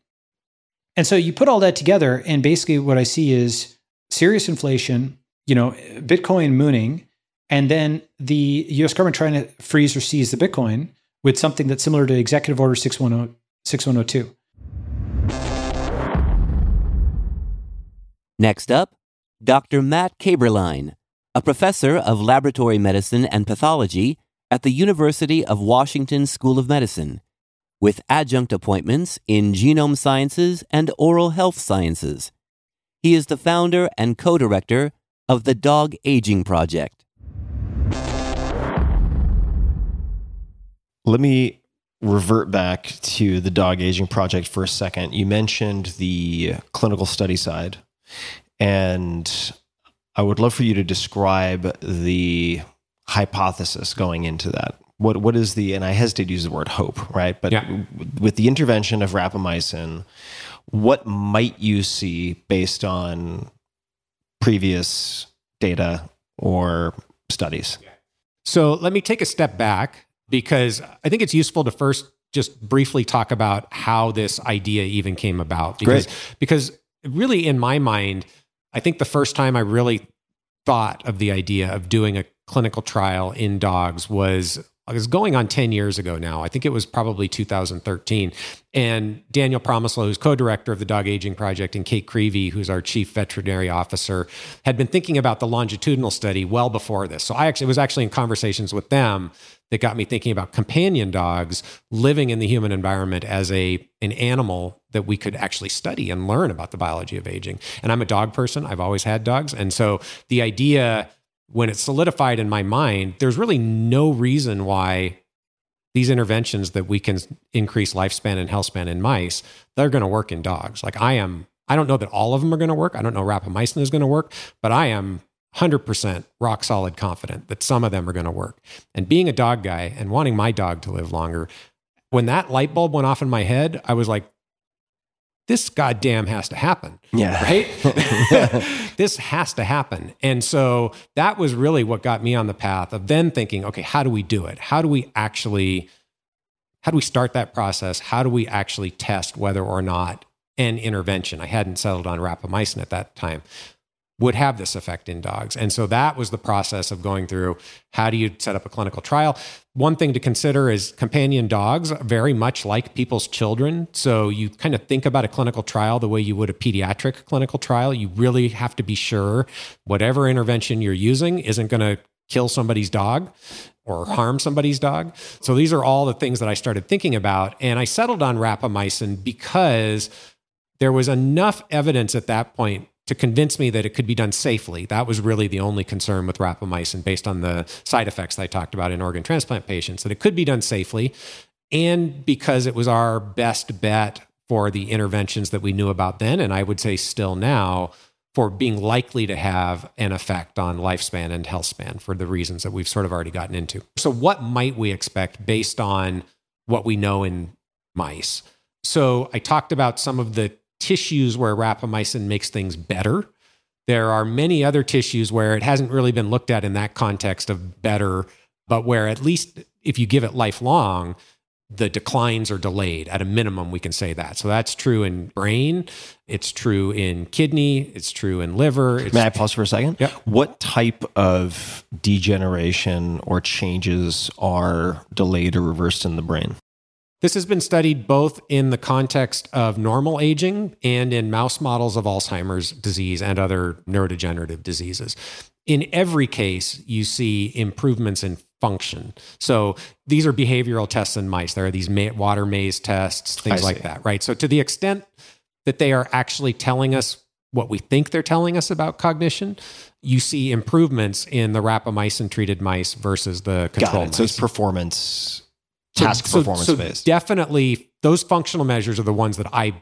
J: And so you put all that together, and basically what I see is serious inflation. You know, Bitcoin mooning, and then the U.S. government trying to freeze or seize the Bitcoin with something that's similar to Executive Order 610, 6102.
F: Next up, Dr. Matt Kaeberlein, a professor of laboratory medicine and pathology at the University of Washington School of Medicine, with adjunct appointments in genome sciences and oral health sciences. He is the founder and co director of the Dog Aging Project.
A: Let me revert back to the dog aging project for a second. You mentioned the clinical study side, and I would love for you to describe the hypothesis going into that. What what is the and I hesitate to use the word hope, right? But
K: Yeah.
A: with the intervention of rapamycin, what might you see based on previous data or studies?
K: So let me take a step back because I think it's useful to first just briefly talk about how this idea even came about. Because, because really, in my mind, I think the first time I really thought of the idea of doing a clinical trial in dogs was was going on 10 years ago now. I think it was probably 2013. And Daniel Promislow, who's co-director of the Dog Aging Project, and Kate Creevy, who's our chief veterinary officer, had been thinking about the longitudinal study well before this. So I actually was actually in conversations with them that got me thinking about companion dogs living in the human environment as a an animal that we could actually study and learn about the biology of aging. And I'm a dog person. I've always had dogs. And so the idea when it solidified in my mind, there's really no reason why these interventions that we can increase lifespan and health span in mice, they're going to work in dogs. Like I am, I don't know that all of them are going to work. I don't know rapamycin is going to work, but I am 100% rock solid confident that some of them are going to work. And being a dog guy and wanting my dog to live longer, when that light bulb went off in my head, I was like, this goddamn has to happen.
A: Yeah. *laughs*
K: Right? *laughs* this has to happen. And so that was really what got me on the path of then thinking, okay, how do we do it? How do we actually how do we start that process? How do we actually test whether or not an intervention, I hadn't settled on rapamycin at that time, would have this effect in dogs. And so that was the process of going through how do you set up a clinical trial? One thing to consider is companion dogs very much like people's children. So you kind of think about a clinical trial the way you would a pediatric clinical trial. You really have to be sure whatever intervention you're using isn't going to kill somebody's dog or harm somebody's dog. So these are all the things that I started thinking about. And I settled on rapamycin because there was enough evidence at that point to convince me that it could be done safely. That was really the only concern with rapamycin based on the side effects that I talked about in organ transplant patients, that it could be done safely. And because it was our best bet for the interventions that we knew about then, and I would say still now, for being likely to have an effect on lifespan and health span for the reasons that we've sort of already gotten into. So, what might we expect based on what we know in mice? So, I talked about some of the tissues where rapamycin makes things better. There are many other tissues where it hasn't really been looked at in that context of better, but where at least if you give it lifelong, the declines are delayed. At a minimum, we can say that. So that's true in brain. It's true in kidney. It's true in liver. It's
A: May I pause for a second?
K: Yep.
A: What type of degeneration or changes are delayed or reversed in the brain?
K: This has been studied both in the context of normal aging and in mouse models of Alzheimer's disease and other neurodegenerative diseases. In every case, you see improvements in function. So these are behavioral tests in mice. There are these water maze tests, things like that, right? So to the extent that they are actually telling us what we think they're telling us about cognition, you see improvements in the rapamycin treated mice versus the control
A: Got it.
K: mice.
A: So it's performance, task
K: so-
A: performance
K: so
A: based.
K: Definitely, those functional measures are the ones that I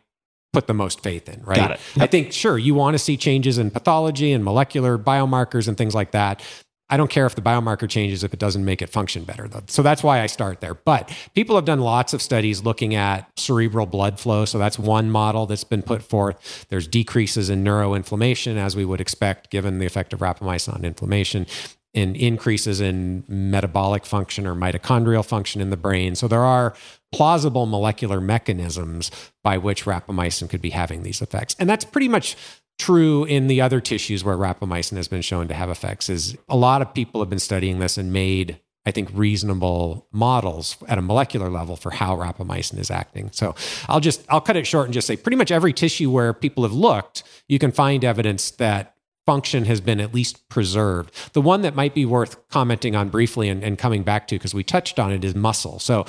K: put the most faith in, right?
A: Got it.
K: I think, sure, you want to see changes in pathology and molecular biomarkers and things like that. I don't care if the biomarker changes if it doesn't make it function better, though. So that's why I start there. But people have done lots of studies looking at cerebral blood flow. So that's one model that's been put forth. There's decreases in neuroinflammation, as we would expect, given the effect of rapamycin on inflammation and increases in metabolic function or mitochondrial function in the brain. So there are plausible molecular mechanisms by which rapamycin could be having these effects. And that's pretty much true in the other tissues where rapamycin has been shown to have effects is a lot of people have been studying this and made I think reasonable models at a molecular level for how rapamycin is acting. So I'll just I'll cut it short and just say pretty much every tissue where people have looked, you can find evidence that function has been at least preserved. The one that might be worth commenting on briefly and, and coming back to, because we touched on it, is muscle. So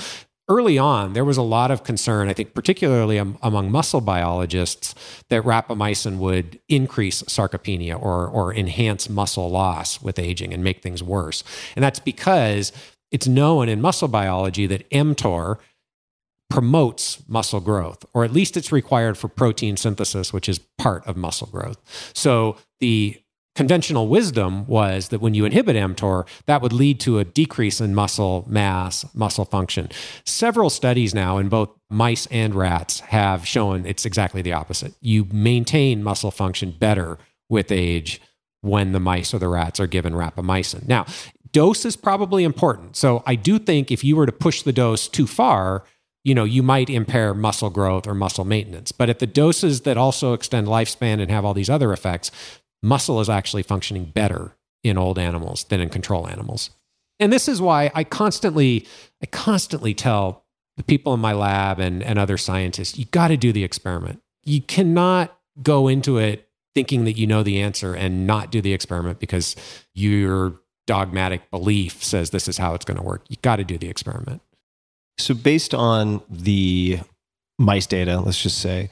K: early on, there was a lot of concern, I think, particularly am, among muscle biologists, that rapamycin would increase sarcopenia or, or enhance muscle loss with aging and make things worse. And that's because it's known in muscle biology that mTOR promotes muscle growth, or at least it's required for protein synthesis, which is part of muscle growth. So the conventional wisdom was that when you inhibit mTOR, that would lead to a decrease in muscle mass, muscle function. Several studies now in both mice and rats have shown it's exactly the opposite. You maintain muscle function better with age when the mice or the rats are given rapamycin. Now, dose is probably important. So I do think if you were to push the dose too far, you know, you might impair muscle growth or muscle maintenance. But at the doses that also extend lifespan and have all these other effects, muscle is actually functioning better in old animals than in control animals. And this is why I constantly, I constantly tell the people in my lab and, and other scientists, you got to do the experiment. You cannot go into it thinking that you know the answer and not do the experiment because your dogmatic belief says this is how it's going to work. You got to do the experiment.
A: So, based on the mice data, let's just say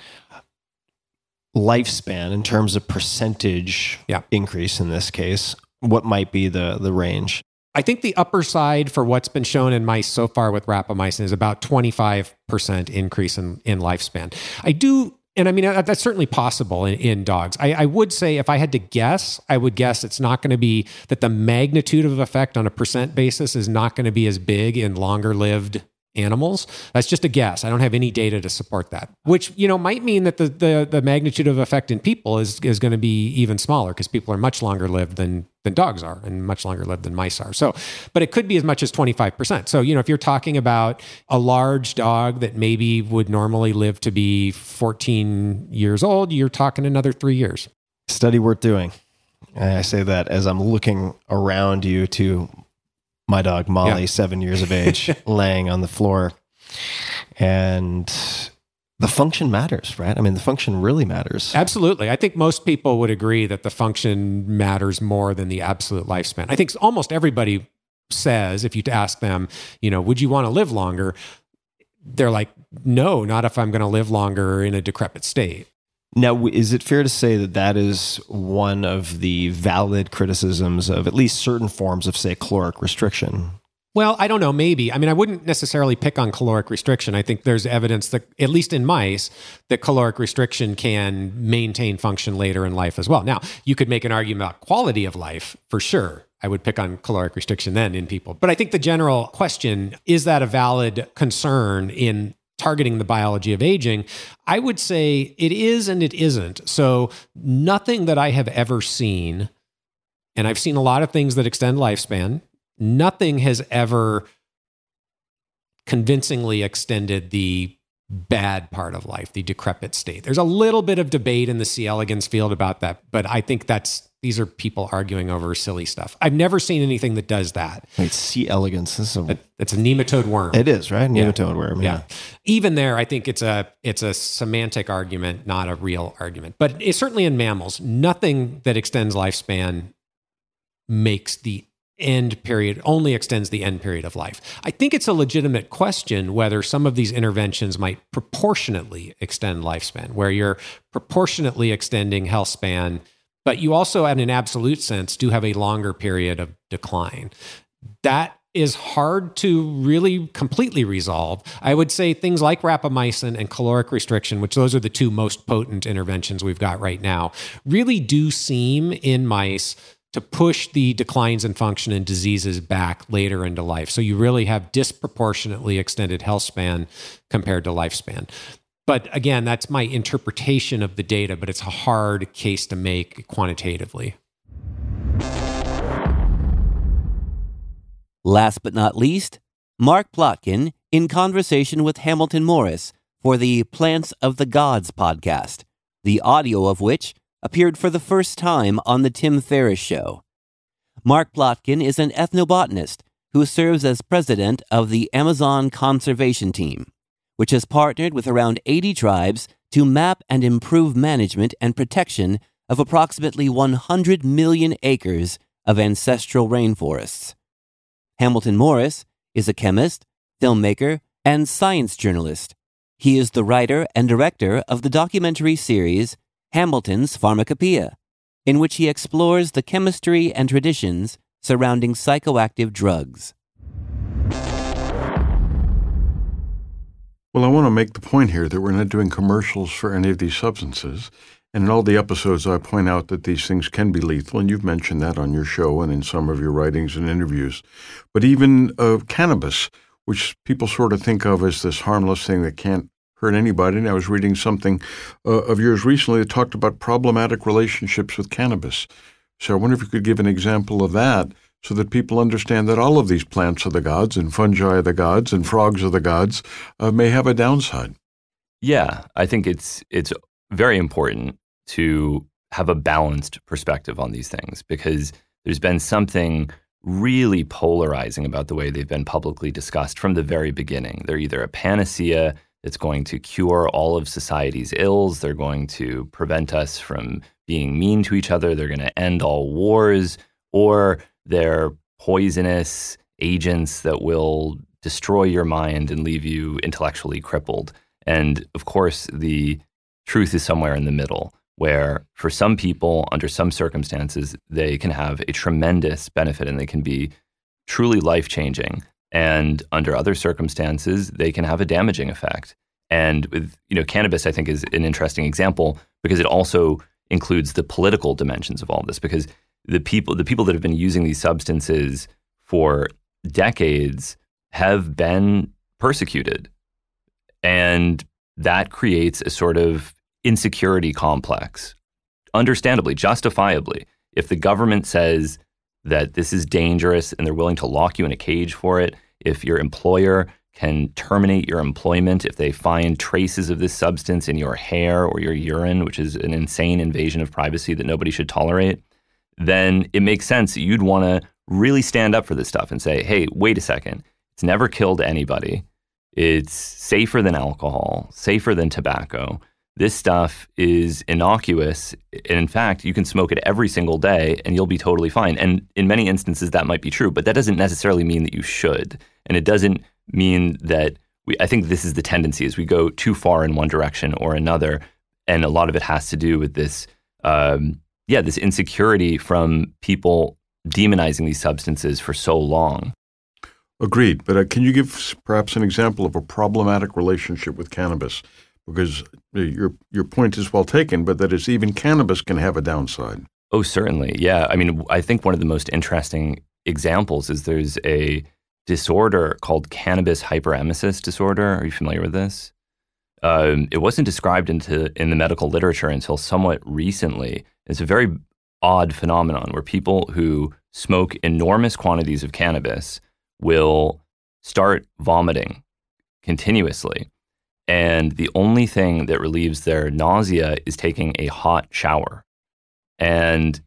A: lifespan in terms of percentage
K: Yeah.
A: increase in this case, what might be the the range?
K: I think the upper side for what's been shown in mice so far with rapamycin is about 25% increase in, in lifespan. I do, and I mean, that's certainly possible in, in dogs. I, I would say if I had to guess, I would guess it's not going to be that the magnitude of effect on a percent basis is not going to be as big in longer lived animals. That's just a guess. I don't have any data to support that. Which you know might mean that the the, the magnitude of effect in people is is going to be even smaller because people are much longer lived than than dogs are and much longer lived than mice are. So, but it could be as much as 25%. So, you know, if you're talking about a large dog that maybe would normally live to be 14 years old, you're talking another 3 years.
A: Study worth doing. I say that as I'm looking around you to my dog Molly,
K: Yeah.
A: seven years of age, *laughs* laying on the floor. And the function matters, right? I mean, the function really matters.
K: Absolutely. I think most people would agree that the function matters more than the absolute lifespan. I think almost everybody says, if you ask them, you know, would you want to live longer? They're like, no, not if I'm going to live longer in a decrepit state.
A: Now, is it fair to say that that is one of the valid criticisms of at least certain forms of, say, caloric restriction?
K: Well, I don't know, maybe. I mean, I wouldn't necessarily pick on caloric restriction. I think there's evidence that, at least in mice, that caloric restriction can maintain function later in life as well. Now, you could make an argument about quality of life for sure. I would pick on caloric restriction then in people. But I think the general question is that a valid concern in targeting the biology of aging? I would say it is and it isn't. So, nothing that I have ever seen, and I've seen a lot of things that extend lifespan, nothing has ever convincingly extended the bad part of life, the decrepit state. There's a little bit of debate in the C. elegans field about that, but I think that's these are people arguing over silly stuff. I've never seen anything that does that.
A: Wait, C. elegans. This is a,
K: It's a nematode worm.
A: it is, right?
K: Yeah.
A: Nematode worm.
K: Yeah. Even there, I think it's a it's a semantic argument, not a real argument. But it's certainly in mammals, nothing that extends lifespan makes the end period only extends the end period of life. I think it's a legitimate question whether some of these interventions might proportionately extend lifespan, where you're proportionately extending health span, but you also, in an absolute sense, do have a longer period of decline. That is hard to really completely resolve. I would say things like rapamycin and caloric restriction, which those are the two most potent interventions we've got right now, really do seem in mice to push the declines in function and diseases back later into life. So you really have disproportionately extended health span compared to lifespan. But again, that's my interpretation of the data, but it's a hard case to make quantitatively.
F: Last but not least, Mark Plotkin in conversation with Hamilton Morris for the Plants of the Gods podcast, the audio of which appeared for the first time on The Tim Ferriss Show. Mark Plotkin is an ethnobotanist who serves as president of the Amazon Conservation Team, which has partnered with around 80 tribes to map and improve management and protection of approximately 100 million acres of ancestral rainforests. Hamilton Morris is a chemist, filmmaker, and science journalist. He is the writer and director of the documentary series Hamilton's Pharmacopoeia, in which he explores the chemistry and traditions surrounding psychoactive drugs.
C: Well, I want to make the point here that we're not doing commercials for any of these substances. And in all the episodes, I point out that these things can be lethal, and you've mentioned that on your show and in some of your writings and interviews. But even uh, cannabis, which people sort of think of as this harmless thing that can't hurt anybody. And I was reading something uh, of yours recently that talked about problematic relationships with cannabis. So I wonder if you could give an example of that so that people understand that all of these plants are the gods and fungi are the gods and frogs are the gods uh, may have a downside.
L: Yeah, I think it's it's very important to have a balanced perspective on these things because there's been something really polarizing about the way they've been publicly discussed from the very beginning. They're either a panacea that's going to cure all of society's ills, they're going to prevent us from being mean to each other, they're going to end all wars, or they're poisonous agents that will destroy your mind and leave you intellectually crippled. And of course, the truth is somewhere in the middle, where for some people, under some circumstances, they can have a tremendous benefit and they can be truly life changing. And under other circumstances, they can have a damaging effect. And with you know, cannabis, I think is an interesting example because it also includes the political dimensions of all this. Because the people, the people that have been using these substances for decades have been persecuted, and that creates a sort of insecurity complex. Understandably, justifiably, if the government says that this is dangerous and they're willing to lock you in a cage for it, if your employer can terminate your employment if they find traces of this substance in your hair or your urine, which is an insane invasion of privacy that nobody should tolerate, then it makes sense that you'd want to really stand up for this stuff and say, hey, wait a second. It's never killed anybody. It's safer than alcohol, safer than tobacco. This stuff is innocuous. And in fact, you can smoke it every single day and you'll be totally fine. And in many instances, that might be true, but that doesn't necessarily mean that you should. And it doesn't mean that we, I think this is the tendency is we go too far in one direction or another. And a lot of it has to do with this, um, yeah, this insecurity from people demonizing these substances for so long.
C: Agreed. But uh, can you give perhaps an example of a problematic relationship with cannabis? Because uh, your your point is well taken, but that is even cannabis can have a downside.
L: Oh, certainly. Yeah. I mean, I think one of the most interesting examples is there's a disorder called cannabis hyperemesis disorder. Are you familiar with this? Um, it wasn't described into in the medical literature until somewhat recently. It's a very odd phenomenon where people who smoke enormous quantities of cannabis will start vomiting continuously. And the only thing that relieves their nausea is taking a hot shower. And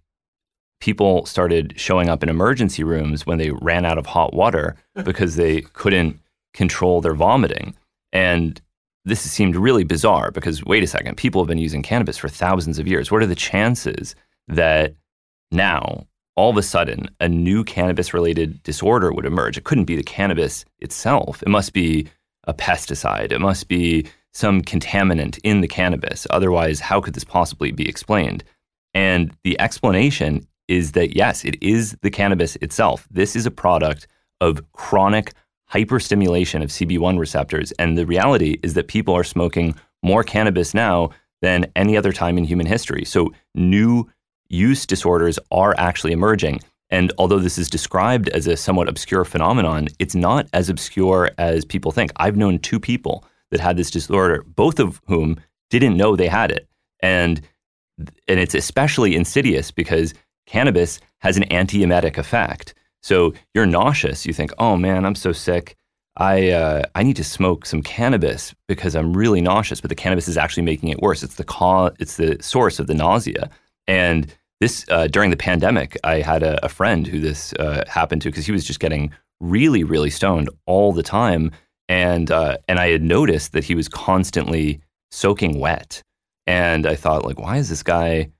L: people started showing up in emergency rooms when they ran out of hot water *laughs* because they couldn't control their vomiting. And this seemed really bizarre because wait a second, people have been using cannabis for thousands of years. What are the chances that now, all of a sudden, a new cannabis related disorder would emerge? It couldn't be the cannabis itself. It must be a pesticide. It must be some contaminant in the cannabis. Otherwise, how could this possibly be explained? And the explanation is that yes, it is the cannabis itself. This is a product of chronic hyperstimulation of CB1 receptors. And the reality is that people are smoking more cannabis now than any other time in human history. So new use disorders are actually emerging. And although this is described as a somewhat obscure phenomenon, it's not as obscure as people think. I've known two people that had this disorder, both of whom didn't know they had it. And and it's especially insidious because cannabis has an antiemetic effect. So you're nauseous. You think, oh man, I'm so sick. I uh, I need to smoke some cannabis because I'm really nauseous. But the cannabis is actually making it worse. It's the cause. It's the source of the nausea. And this uh, during the pandemic, I had a, a friend who this uh, happened to because he was just getting really really stoned all the time, and uh, and I had noticed that he was constantly soaking wet. And I thought, like, why is this guy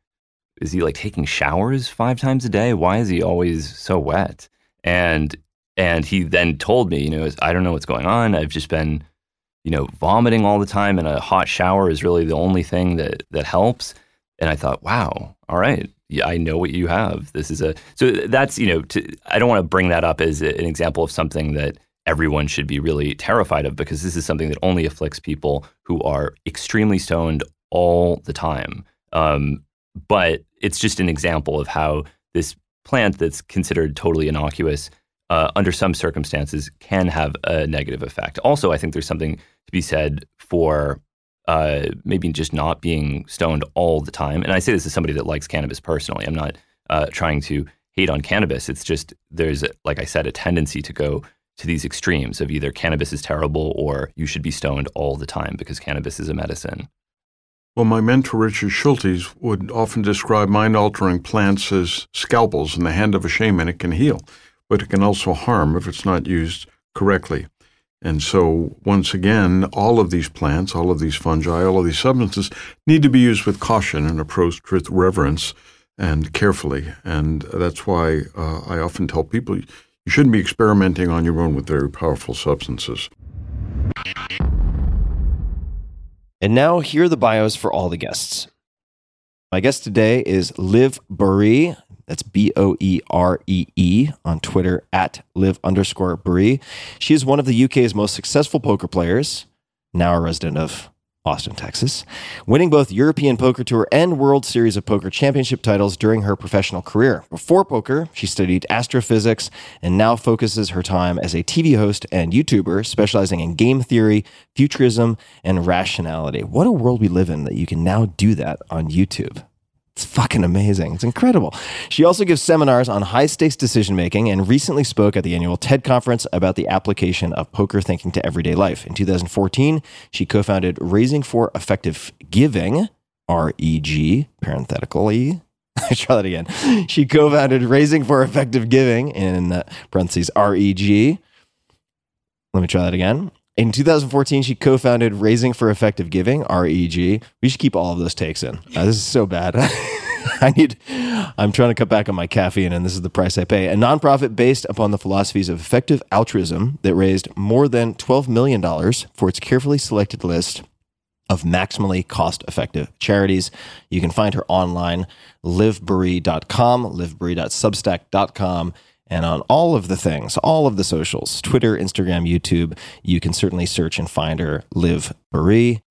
L: is he like taking showers five times a day? Why is he always so wet? And and he then told me, you know, I don't know what's going on. I've just been, you know, vomiting all the time, and a hot shower is really the only thing that that helps. And I thought, wow, all right, yeah, I know what you have. This is a so that's you know, to, I don't want to bring that up as an example of something that everyone should be really terrified of because this is something that only afflicts people who are extremely stoned all the time. Um, but it's just an example of how this plant that's considered totally innocuous uh, under some circumstances can have a negative effect. Also, I think there's something to be said for uh, maybe just not being stoned all the time. And I say this as somebody that likes cannabis personally. I'm not uh, trying to hate on cannabis. It's just there's, like I said, a tendency to go to these extremes of either cannabis is terrible or you should be stoned all the time because cannabis is a medicine.
C: Well, my mentor, Richard Schultes, would often describe mind altering plants as scalpels in the hand of a shaman. It can heal, but it can also harm if it's not used correctly. And so, once again, all of these plants, all of these fungi, all of these substances need to be used with caution and approached with reverence and carefully. And that's why uh, I often tell people you shouldn't be experimenting on your own with very powerful substances.
A: And now here are the bios for all the guests. My guest today is Liv Boeree. That's B O E R E E on Twitter at Liv underscore Boeree. She is one of the UK's most successful poker players, now a resident of Austin, Texas, winning both European Poker Tour and World Series of Poker Championship titles during her professional career. Before poker, she studied astrophysics and now focuses her time as a TV host and YouTuber, specializing in game theory, futurism, and rationality. What a world we live in that you can now do that on YouTube. It's fucking amazing. It's incredible. She also gives seminars on high stakes decision making and recently spoke at the annual TED conference about the application of poker thinking to everyday life. In 2014, she co founded Raising for Effective Giving, REG, parenthetically. *laughs* Try that again. She co founded Raising for Effective Giving in uh, parentheses REG. Let me try that again. In 2014, she co founded Raising for Effective Giving, REG. We should keep all of those takes in. Uh, this is so bad. *laughs* I need, I'm trying to cut back on my caffeine, and this is the price I pay. A nonprofit based upon the philosophies of effective altruism that raised more than $12 million for its carefully selected list of maximally cost effective charities. You can find her online, livboeree.com, livboeree.substack.com and on all of the things, all of the socials, Twitter, Instagram, YouTube, you can certainly search and find her, Liv Boeree.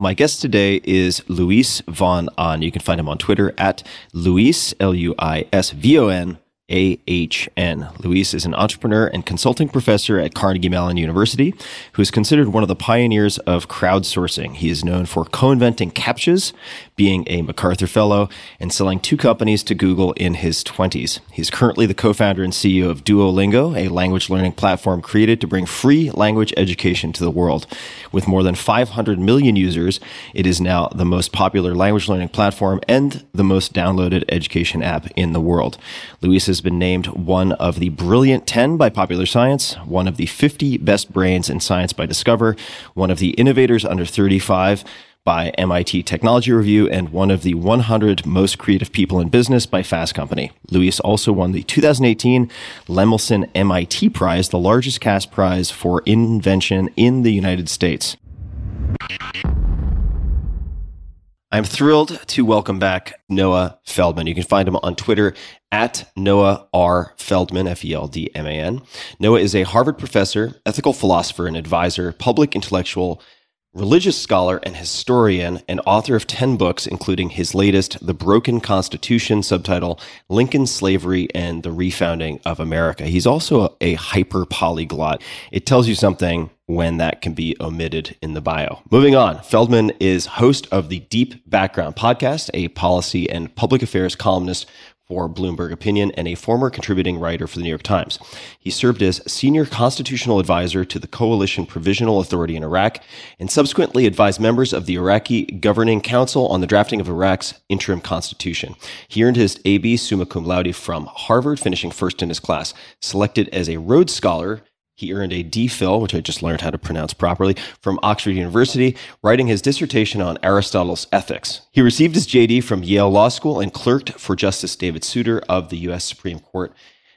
A: My guest today is Luis von Ahn. You can find him on Twitter at Luis, L U I S V O N AHN. Luis is an entrepreneur and consulting professor at Carnegie Mellon University who is considered one of the pioneers of crowdsourcing. He is known for co inventing CAPTCHAs, being a MacArthur Fellow, and selling two companies to Google in his 20s. He's currently the co founder and CEO of Duolingo, a language learning platform created to bring free language education to the world. With more than 500 million users, it is now the most popular language learning platform and the most downloaded education app in the world. Luis has been named one of the Brilliant 10 by Popular Science, one of the 50 best brains in science by Discover, one of the innovators under 35 by MIT Technology Review, and one of the 100 most creative people in business by Fast Company. Luis also won the 2018 Lemelson MIT Prize, the largest cash prize for invention in the United States. I'm thrilled to welcome back Noah Feldman. You can find him on Twitter at Noah R. Feldman, F E L D M A N. Noah is a Harvard professor, ethical philosopher, and advisor, public intellectual, religious scholar, and historian, and author of 10 books, including his latest, The Broken Constitution, subtitle Lincoln Slavery and the Refounding of America. He's also a, hyper polyglot. It tells you something when that can be omitted in the bio. Moving on, Feldman is host of the Deep Background podcast, a policy and public affairs columnist for Bloomberg Opinion and a former contributing writer for the New York Times. He served as senior constitutional advisor to the Coalition Provisional Authority in Iraq and subsequently advised members of the Iraqi Governing Council on the drafting of Iraq's interim constitution. He earned his AB summa cum laude from Harvard, finishing first in his class. Selected as a Rhodes Scholar, he earned a DPhil, which I just learned how to pronounce properly, from Oxford University, writing his dissertation on Aristotle's ethics. He received his JD from Yale Law School and clerked for Justice David Souter of the U.S. Supreme Court.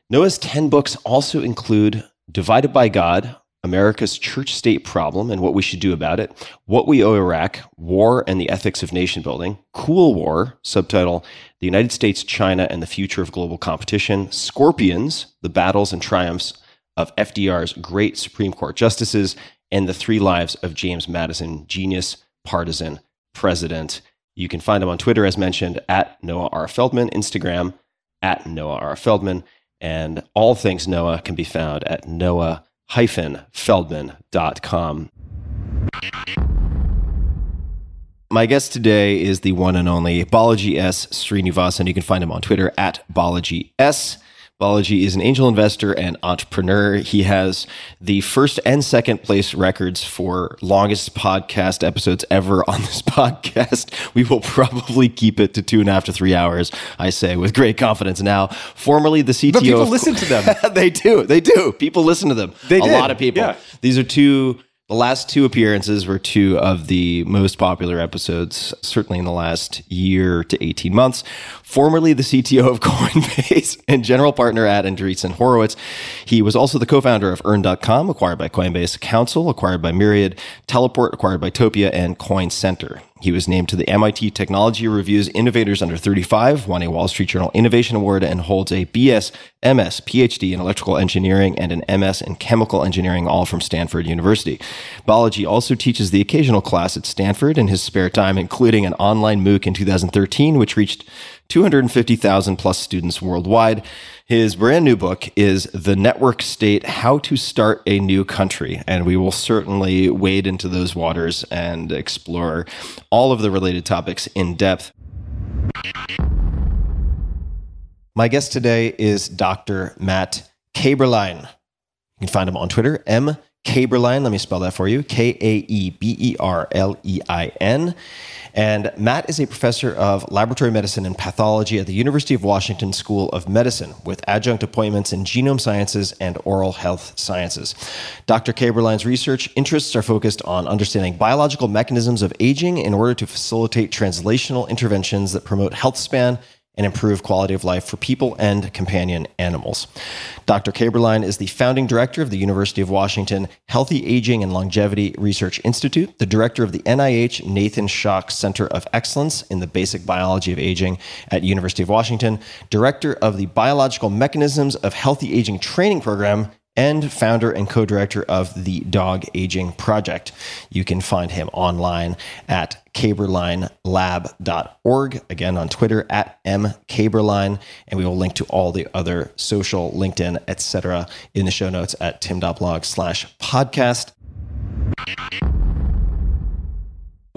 A: Noah's 10 books also include Divided by God, America's Church State Problem and What We Should Do About It, What We Owe Iraq, War and the Ethics of Nation Building, Cool War, subtitle The United States, China, and the Future of Global Competition, Scorpions, The Battles and Triumphs of FDR's great Supreme Court justices and the three lives of James Madison, genius, partisan, president. You can find him on Twitter, as mentioned, at Noah R. Feldman, Instagram at Noah R. Feldman, and all things Noah can be found at noah-feldman.com. My guest today is the one and only Balaji S. Srinivasan. You can find him on Twitter at Balaji S. Balaji is an angel investor and entrepreneur. He has the first and second place records for longest podcast episodes ever on this *laughs* podcast. We will probably keep it to two and a half to three hours, I say with great confidence now. Formerly the CTO.
J: But people listen to them. *laughs*
A: they do. They do. People listen to them.
J: They
A: a
J: did.
A: lot of people.
J: Yeah.
A: These are two. The last two appearances were two of the most popular episodes, certainly in the last year to 18 months. Formerly the CTO of *laughs* Coinbase and general partner at Andreessen Horowitz. He was also the co-founder of Earn.com, acquired by Coinbase, Counsyl, acquired by Myriad, Teleport, acquired by Topia, and Coin Center. He was named to the MIT Technology Review's Innovators Under 35, won a Wall Street Journal Innovation Award, and holds a BS, MS, PhD in electrical engineering and an MS in chemical engineering, all from Stanford University. Balaji also teaches the occasional class at Stanford in his spare time, including an online MOOC in 2013, which reached 250,000 plus students worldwide. His brand new book is The Network State How to Start a New Country. And we will certainly wade into those waters and explore all of the related topics in depth. My guest today is Dr. Matt Kaeberlein. You can find him on Twitter, M Kaeberlein. Let me spell that for you K A E B E R L E I N. And Matt is a professor of laboratory medicine and pathology at the University of Washington School of Medicine with adjunct appointments in genome sciences and oral health sciences. Dr. Kaeberlein's research interests are focused on understanding biological mechanisms of aging in order to facilitate translational interventions that promote health span and improve quality of life for people and companion animals. Dr. Kaeberlein is the founding director of the University of Washington Healthy Aging and Longevity Research Institute, the director of the NIH Nathan Shock Center of Excellence in the Basic Biology of Aging at University of Washington, director of the Biological Mechanisms of Healthy Aging Training Program and founder and co director of the Dog Aging Project. You can find him online at kaeberleinlab.org, again on Twitter at mkaeberlein, and we will link to all the other social, LinkedIn, etc. in the show notes at tim.blog slash podcast.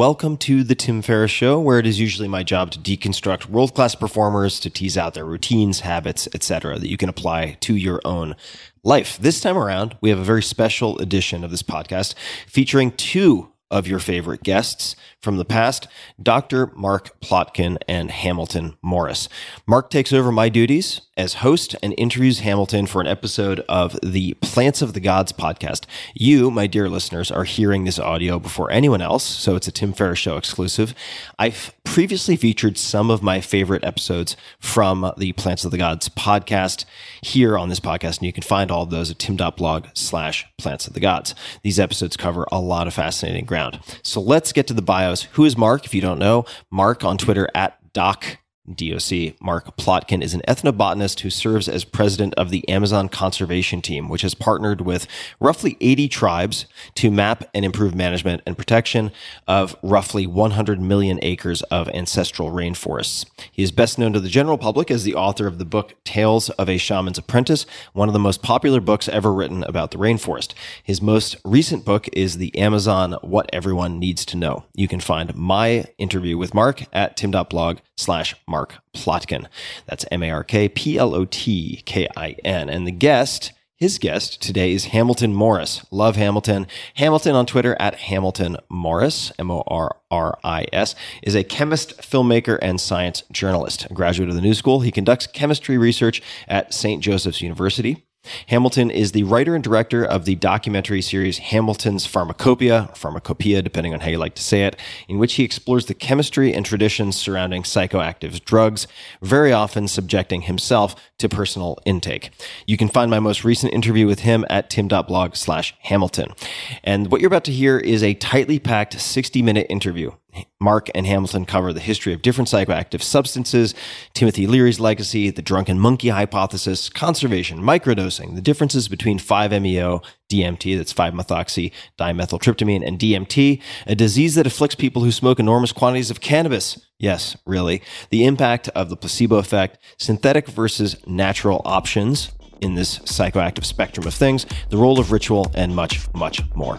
A: Welcome to the Tim Ferriss Show, where it is usually my job to deconstruct world class performers to tease out their routines, habits, etc., that you can apply to your own life. This time around, we have a very special edition of this podcast featuring two of your favorite guests from the past, Dr. Mark Plotkin and Hamilton Morris. Mark takes over my duties as host and interviews Hamilton for an episode of the Plants of the Gods podcast. You, my dear listeners, are hearing this audio before anyone else, so it's a Tim Ferriss Show exclusive. I've previously featured some of my favorite episodes from the Plants of the Gods podcast here on this podcast, and you can find all of those at tim.blog slash plants of the gods. These episodes cover a lot of fascinating ground. So let's get to the bios. Who is Mark? If you don't know, Mark on Twitter at Doc DOC. Mark Plotkin is an ethnobotanist who serves as president of the Amazon Conservation Team, which has partnered with roughly 80 tribes to map and improve management and protection of roughly 100 million acres of ancestral rainforests. He is best known to the general public as the author of the book Tales of a Shaman's Apprentice, one of the most popular books ever written about the rainforest. His most recent book is The Amazon What Everyone Needs to Know. You can find my interview with Mark at tim.blog slash Mark Plotkin. That's M A R K P L O T K I N. And the guest, his guest today is Hamilton Morris. Love Hamilton. Hamilton on Twitter at Hamilton Morris, M O R R I S, is a chemist, filmmaker, and science journalist. A graduate of the New School, he conducts chemistry research at St. Joseph's University. Hamilton is the writer and director of the documentary series Hamilton's Pharmacopoeia, Pharmacopoeia, depending on how you like to say it, in which he explores the chemistry and traditions surrounding psychoactive drugs, very often subjecting himself to personal intake. You can find my most recent interview with him at tim.blog slash Hamilton. And what you're about to hear is a tightly packed 60 minute interview. Mark and Hamilton cover the history of different psychoactive substances, Timothy Leary's legacy, the drunken monkey hypothesis, conservation, microdosing, the differences between 5-MeO, DMT, that's 5-methoxy dimethyltryptamine, and DMT, a disease that afflicts people who smoke enormous quantities of cannabis. Yes, really. The impact of the placebo effect, synthetic versus natural options in this psychoactive spectrum of things, the role of ritual, and much, much more.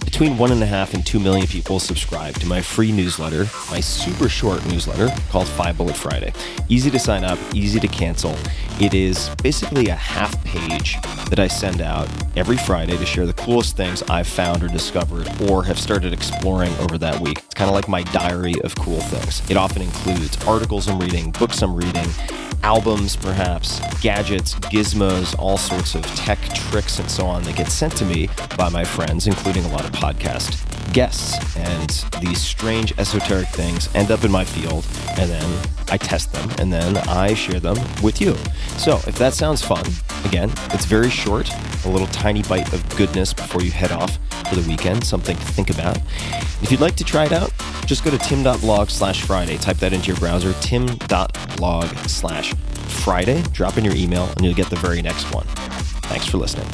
A: Between one and a half and two million people subscribe to my free newsletter, my super short newsletter called Five Bullet Friday. Easy to sign up, easy to cancel. It is basically a half page that I send out every Friday to share the coolest things I've found or discovered or have started exploring over that week. It's kind of like my diary of cool things. It often includes articles I'm reading, books I'm reading, albums, perhaps, gadgets, gizmos, all sorts of tech tricks, and so on that get sent to me by my friends, including a lot of podcast guests. And these strange esoteric things end up in my field, and then I test them, and then I share them with you. So if that sounds fun, again, it's very short, a little tiny bite of goodness before you head off for the weekend, something to think about. If you'd like to try it out, just go to tim.blog slash Friday. Type that into your browser, tim.blog Friday. Drop in your email, and you'll get the very next one. Thanks for listening.